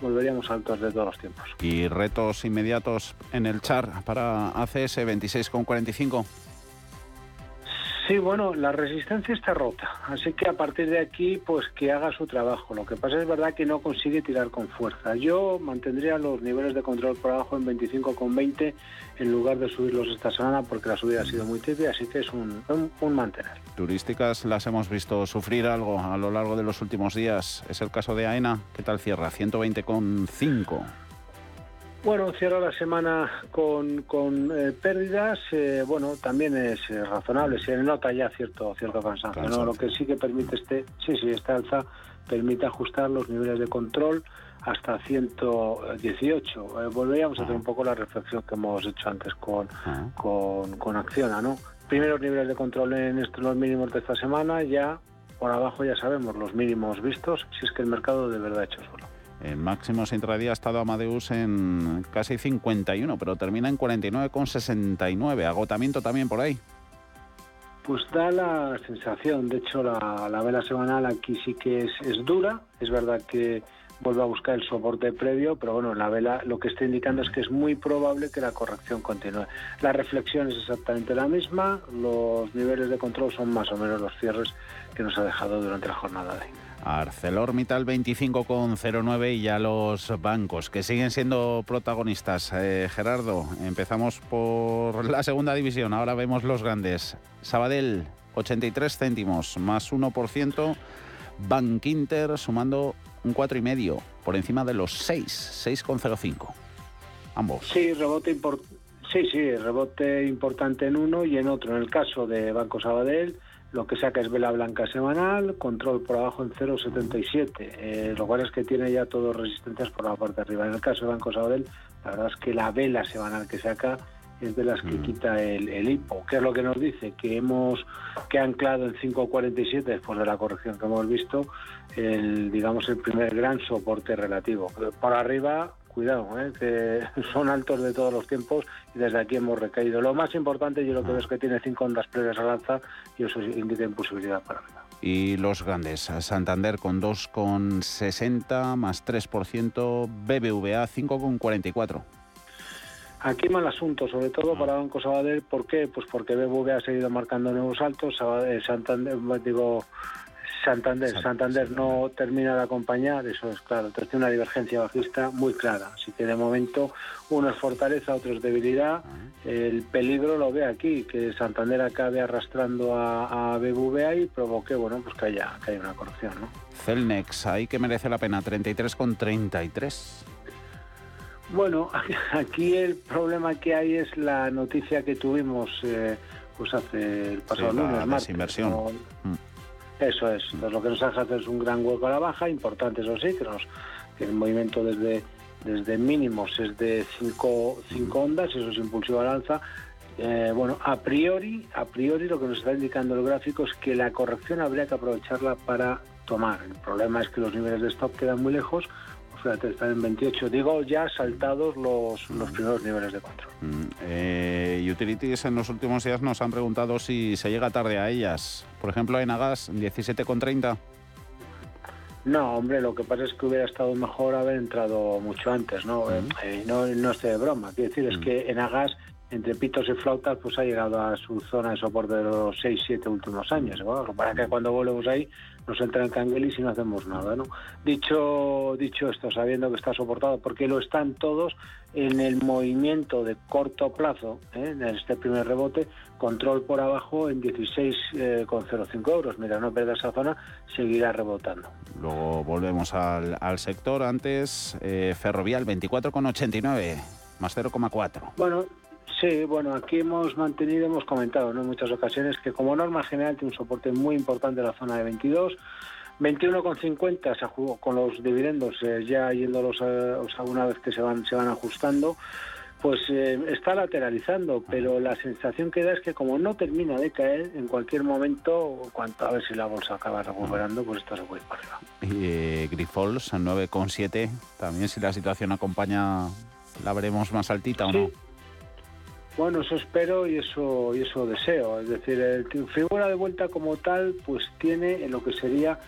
volveríamos altos de todos los tiempos. Y retos inmediatos en el char para ACS 26,45. Sí, bueno, la resistencia está rota, así que a partir de aquí, pues que haga su trabajo. Lo que pasa es verdad que no consigue tirar con fuerza. Yo mantendría los niveles de control por abajo en 25,20 en lugar de subirlos esta semana porque la subida ha sido muy tibia, así que es un, un, mantener. Turísticas las hemos visto sufrir algo a lo largo de los últimos días. Es el caso de AENA. ¿Qué tal cierra? 120,5. Bueno, cierra la semana con, con eh, pérdidas. Eh, bueno, también es eh, razonable. Se nota ya cierto cierto cansancio. ¿no? Lo que sí que permite este, sí, sí, esta alza permite ajustar los niveles de control hasta 118. volveríamos a hacer un poco la reflexión que hemos hecho antes con, con, con Acciona, ¿no? Primeros niveles de control en estos los mínimos de esta semana, ya por abajo ya sabemos los mínimos vistos, si es que el mercado de verdad ha hecho solo. En máximos intradía ha estado Amadeus en casi 51, pero termina en 49,69. Agotamiento también por ahí. Pues da la sensación, de hecho la, vela semanal aquí sí que es, es, dura, es verdad que vuelve a buscar el soporte previo, pero bueno, la vela lo que está indicando es que es muy probable que la corrección continúe. La reflexión es exactamente la misma, los niveles de control son más o menos los cierres que nos ha dejado durante la jornada de hoy. ArcelorMittal 25,09 y ya los bancos que siguen siendo protagonistas. Eh, Gerardo, empezamos por la segunda división, ahora vemos los grandes. Sabadell, 83 céntimos, más 1%. Bank Inter sumando un 4,5 por encima de los 6, 6,05. Ambos. Sí, rebote, sí, sí, rebote importante en uno y en otro. En el caso de Banco Sabadell, lo que saca es vela blanca semanal, control por abajo en 0,77. Eh, lo cual es que tiene ya todos resistencias por la parte de arriba. En el caso de Banco Sabadell, la verdad es que la vela semanal que saca es de las que mm. quita el, el, hipo. ¿Qué es lo que nos dice? Que hemos que ha anclado en 5.47 después de la corrección que hemos visto, el digamos el primer gran soporte relativo. Por arriba cuidado, ¿eh? que son altos de todos los tiempos y desde aquí hemos recaído. Lo más importante yo lo que veo es que tiene cinco ondas previas al alza y eso indica imposibilidad para arriba. Y los grandes, Santander con 2,60 más 3%, BBVA 5,44. Aquí mal asunto, sobre todo ah. para Banco Sabadell. ¿Por qué? Pues porque BBVA ha seguido marcando nuevos altos. Santander, digo, Santander, Santander no termina de acompañar, eso es claro, entonces tiene una divergencia bajista muy clara, así que de momento uno es fortaleza, otro es debilidad, el peligro lo ve aquí, que Santander acabe arrastrando a, BBVA y provoque, bueno, pues que haya, que haya una corrección, ¿no? Celnex, ahí que merece la pena, 33 con 33. Bueno, aquí el problema que hay es la noticia que tuvimos eh, pues hace el pasado lunes, martes. Inversión. Eso es. Entonces, lo que nos hace es un gran hueco a la baja, importante eso sí, que, nos, el movimiento desde, desde mínimos es de 5 ondas, eso es impulsivo al alza. Eh, bueno, a priori, a priori lo que nos está indicando el gráfico es que la corrección habría que aprovecharla para tomar. El problema es que los niveles de stop quedan muy lejos, están en 28. Digo ya saltados los, los primeros niveles de control. Mm, eh, utilities en los últimos días nos han preguntado si se llega tarde a ellas. Por ejemplo, en Agas, 17,30. No, hombre, lo que pasa es que hubiera estado mejor haber entrado mucho antes, ¿no? Mm. Eh, no, no estoy de broma. Quiero decir, es mm. que en Agas entre pitos y flautas, pues ha llegado a su zona de soporte de los 6-7 últimos años. para que cuando volvemos ahí nos entra en canguelis y no hacemos nada. ¿no? Dicho, dicho esto, sabiendo que está soportado, porque lo están todos en el movimiento de corto plazo, ¿eh? en este primer rebote, control por abajo en 16,05 eh, euros. Mira, no perder esa zona, seguirá rebotando. Luego volvemos al, al sector. Antes, eh, Ferrovial 24,89 más 0,4. Bueno, Sí, bueno, aquí hemos mantenido, hemos comentado en muchas ocasiones que como norma general tiene un soporte muy importante en la zona de 22. 21,50 se jugó con los dividendos eh, ya yéndolos a, o sea, una vez que se van, se van ajustando, pues eh, está lateralizando, pero la sensación que da es que como no termina de caer, en cualquier momento, cuanto a ver si la bolsa acaba recuperando, pues esto se puede ir para arriba. Y eh, Grifols 9,7, también si la situación acompaña, ¿la veremos más altita o no? Bueno, eso espero y eso y eso deseo. Es decir, el figura de vuelta como tal, pues tiene en lo que sería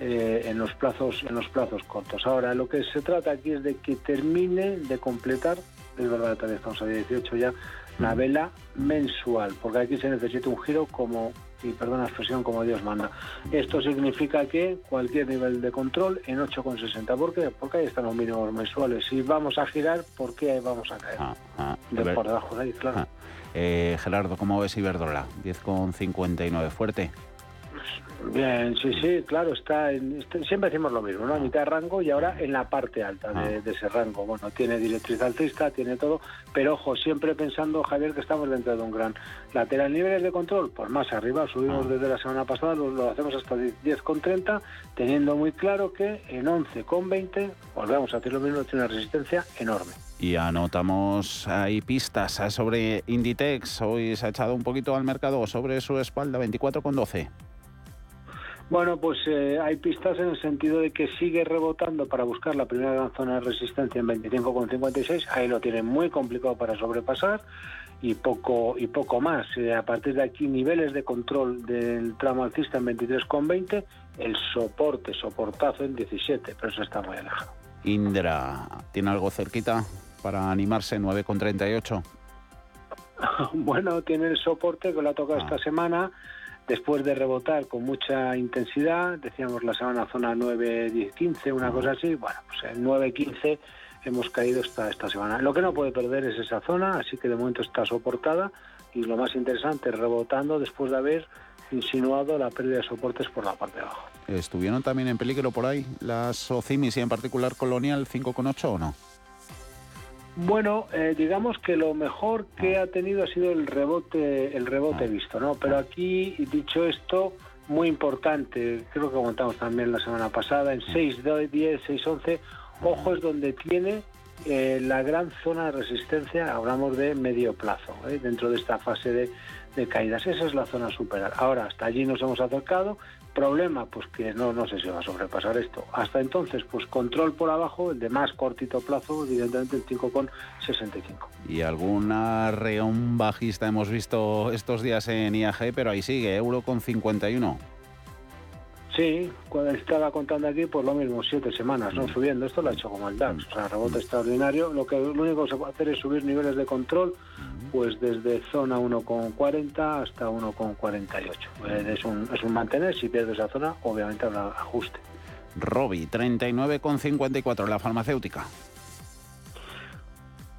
eh, en los plazos en los plazos cortos. Ahora, lo que se trata aquí es de que termine de completar, es verdad, también estamos a 18 ya, la vela mensual, porque aquí se necesita un giro como y perdona la expresión como Dios manda. Esto significa que cualquier nivel de control en 8,60. ¿Por qué? Porque ahí están los mínimos mensuales. Si vamos a girar, ¿por qué vamos a caer? Ah, ah, de por debajo de ahí, claro. Ah. Eh, Gerardo, ¿cómo ves Iberdrola? 10,59, fuerte. Bien, sí, sí, claro, está en, este, siempre decimos lo mismo, ¿no? A mitad de rango y ahora en la parte alta de, ah. ese rango. Bueno, tiene directriz alcista, tiene todo, pero ojo, siempre pensando, Javier, que estamos dentro de un gran lateral. Niveles de control, pues más arriba, subimos ah. desde la semana pasada, lo, hacemos hasta 10,30, teniendo muy claro que en 11,20 volvemos a hacer lo mismo, tiene una resistencia enorme. Y anotamos ahí pistas sobre Inditex. Hoy se ha echado un poquito al mercado sobre su espalda, 24,12. Bueno, pues eh, hay pistas en el sentido de que sigue rebotando para buscar la primera gran zona de resistencia en 25,56. Ahí lo tiene muy complicado para sobrepasar y poco y poco más. Eh, a partir de aquí niveles de control del tramo alcista en 23,20, el soporte, soportazo en 17, pero eso está muy alejado. Indra, ¿tiene algo cerquita para animarse 9,38? bueno, tiene el soporte que lo ha tocado ah. esta semana después de rebotar con mucha intensidad, decíamos la semana zona 9, 10, 15, una cosa así, bueno, pues en 9, 15 hemos caído esta, esta semana. Lo que no puede perder es esa zona, así que de momento está soportada y lo más interesante, rebotando después de haber insinuado la pérdida de soportes por la parte de abajo. ¿Estuvieron también en peligro por ahí las OCIMIS y en particular Colonial 5,8 o no? Bueno, eh, digamos que lo mejor que ha tenido ha sido el rebote, el rebote visto, ¿no? Pero aquí, dicho esto, muy importante, creo que comentamos también la semana pasada, en 6, 10, 6, 11, ojo es donde tiene eh, la gran zona de resistencia, hablamos de medio plazo, ¿eh? dentro de esta fase de, de caídas. Esa es la zona a superar. Ahora, hasta allí nos hemos acercado, Problema, pues que no, no sé si va a sobrepasar esto. Hasta entonces, pues control por abajo, el de más cortito plazo, evidentemente el 5,65. Y alguna reón bajista hemos visto estos días en IAG, pero ahí sigue, euro con 51. Sí, cuando estaba contando aquí, pues lo mismo, siete semanas, ¿no? Mm. Subiendo. Esto lo ha hecho como el DAX, o sea, rebote extraordinario. Lo que lo único que se puede hacer es subir niveles de control, mm. pues desde zona 1,40 hasta 1,48. Eh, es, un, es un mantener, si pierde esa zona, obviamente habrá ajuste. Robi, 39,54, la farmacéutica.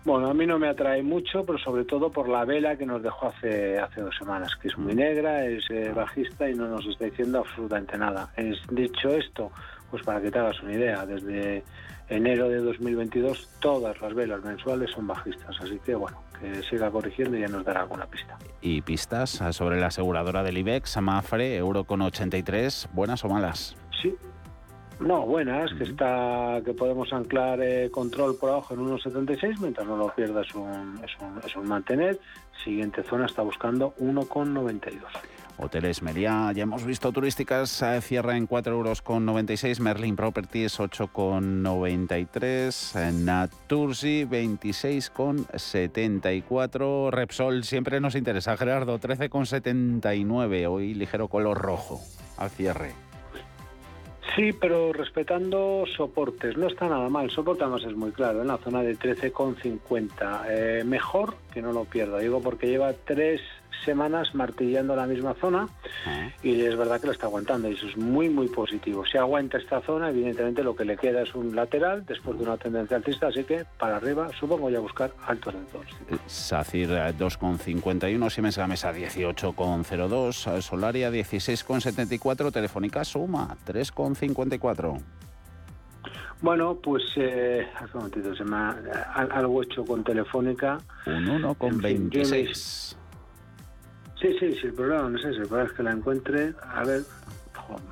Bueno, a mí no me atrae mucho, pero sobre todo por la vela que nos dejó hace, hace dos semanas, que es muy negra, es eh, bajista y no nos está diciendo absolutamente nada. Es, dicho esto, pues para que te hagas una idea, desde enero de 2022 todas las velas mensuales son bajistas, así que bueno, que siga corrigiendo y ya nos dará alguna pista. ¿Y pistas sobre la aseguradora del IBEX, Amafre, euro con 83, buenas o malas? Sí, no, buenas, que está que podemos anclar eh, control por abajo en 1,76, mientras no lo pierdas es un, es un, mantener. Siguiente zona está buscando 1,92. Hoteles Meliá, ya hemos visto turísticas, eh, cierra en 4,96 euros con Merlin Properties 8,93, eh, Natursi 26,74, Repsol siempre nos interesa, Gerardo 13,79, hoy ligero color rojo al cierre. Sí, pero respetando soportes, no está nada mal. Soporte además es muy claro, en la zona de 13,50. Eh, mejor que no lo pierda, digo porque lleva tres semanas martillando la misma zona y es verdad que lo está aguantando y eso es muy muy positivo. Si aguanta esta zona, evidentemente lo que le queda es un lateral después de una tendencia alcista, así que para arriba supongo ya buscar altos de todos. SACIR 2,51, Siemens Gamesa 18,02, Solaria 16,74, Telefónica Suma 3,54. Bueno, pues eh, hace un momentito, se me ha, algo hecho con Telefónica. Un 1,26. Sí, sí, sí, el problema no sé, el problema es que la encuentre. A ver,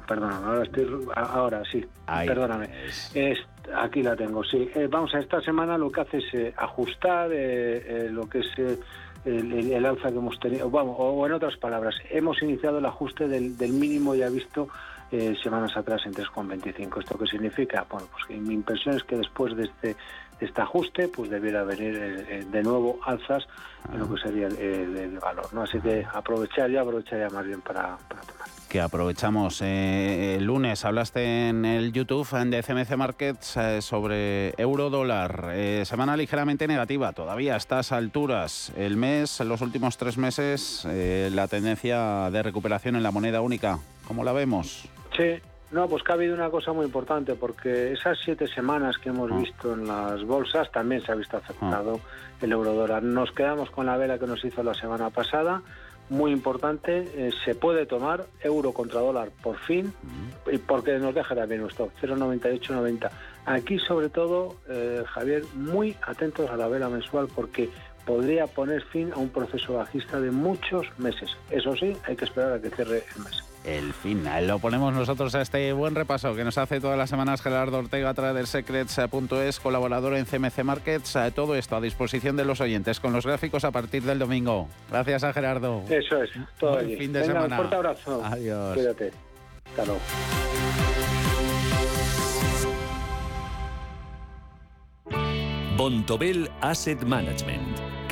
perdóname, ahora estoy. Ahora sí, perdóname. Es, aquí la tengo, sí. Eh, vamos a esta semana lo que hace es eh, ajustar eh, lo que es. El, alza que hemos tenido, vamos, o en otras palabras, hemos iniciado el ajuste del, del mínimo ya visto semanas atrás en 3,25. ¿Esto qué significa? Bueno, pues que mi impresión es que después de este este ajuste, pues debiera venir eh, eh, de nuevo alzas en lo que sería el, valor. ¿no? Así que aprovechar ya, aprovecharía más bien para, tomar que aprovechamos. Eh, el lunes hablaste en el YouTube de CMC Markets sobre euro dólar. semana ligeramente negativa, todavía a estas alturas. El mes, en los últimos tres meses, la tendencia de recuperación en la moneda única. ¿Cómo la vemos? Sí, no, pues que ha habido una cosa muy importante, porque esas siete semanas que hemos ah. visto en las bolsas también se ha visto afectado ah. el eurodólar. Nos quedamos con la vela que nos hizo la semana pasada, muy importante, eh, se puede tomar euro contra dólar por fin, y porque nos deja también nuestro 0,9890. Aquí, sobre todo, eh, Javier, muy atentos a la vela mensual, porque podría poner fin a un proceso bajista de muchos meses. Eso sí, hay que esperar a que cierre el mes el final. Lo ponemos nosotros a este buen repaso que nos hace todas las semanas Gerardo Ortega a través del secrets.es, colaborador en CMC Markets. Todo esto a disposición de los oyentes con los gráficos a partir del domingo. Gracias a Gerardo. Eso es, todo el fin de semana. Un fuerte abrazo. Adiós. Cuídate. Hasta luego. Bontobel Asset Management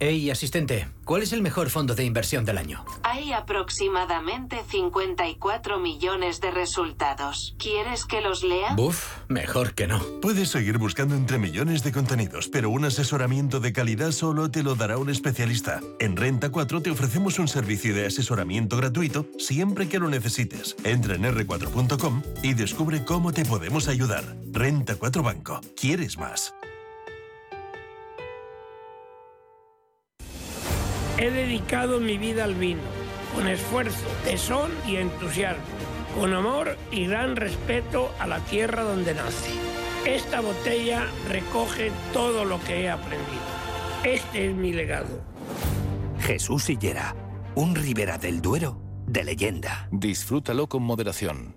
Hey, asistente, ¿cuál es el mejor fondo de inversión del año? Hay aproximadamente 54 millones de resultados. ¿Quieres que los lea? Buf, mejor que no. Puedes seguir buscando entre millones de contenidos, pero un asesoramiento de calidad solo te lo dará un especialista. En Renta 4 te ofrecemos un servicio de asesoramiento gratuito siempre que lo necesites. Entra en r4.com y descubre cómo te podemos ayudar. Renta 4 Banco. ¿Quieres más? He dedicado mi vida al vino, con esfuerzo, tesón y entusiasmo, con amor y gran respeto a la tierra donde nací. Esta botella recoge todo lo que he aprendido. Este es mi legado. Jesús Sillera, un Ribera del Duero de leyenda. Disfrútalo con moderación.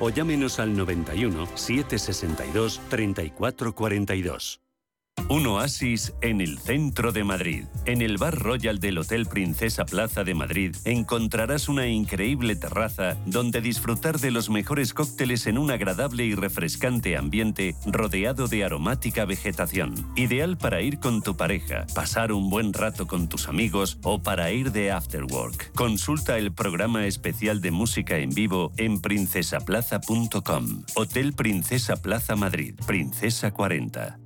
o llámenos al 91 762 3442. Un oasis en el centro de Madrid. En el Bar Royal del Hotel Princesa Plaza de Madrid encontrarás una increíble terraza donde disfrutar de los mejores cócteles en un agradable y refrescante ambiente rodeado de aromática vegetación. Ideal para ir con tu pareja, pasar un buen rato con tus amigos o para ir de afterwork. Consulta el programa especial de música en vivo en princesaplaza.com. Hotel Princesa Plaza Madrid, Princesa 40.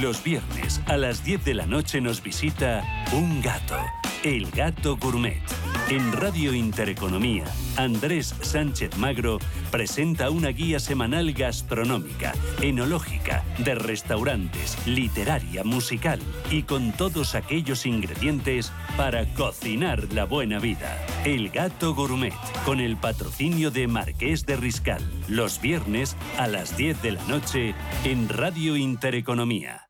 Los viernes a las 10 de la noche nos visita un gato, el gato gourmet. En Radio Intereconomía, Andrés Sánchez Magro presenta una guía semanal gastronómica, enológica, de restaurantes, literaria, musical y con todos aquellos ingredientes para cocinar la buena vida. El gato gourmet, con el patrocinio de Marqués de Riscal, los viernes a las 10 de la noche en Radio Intereconomía.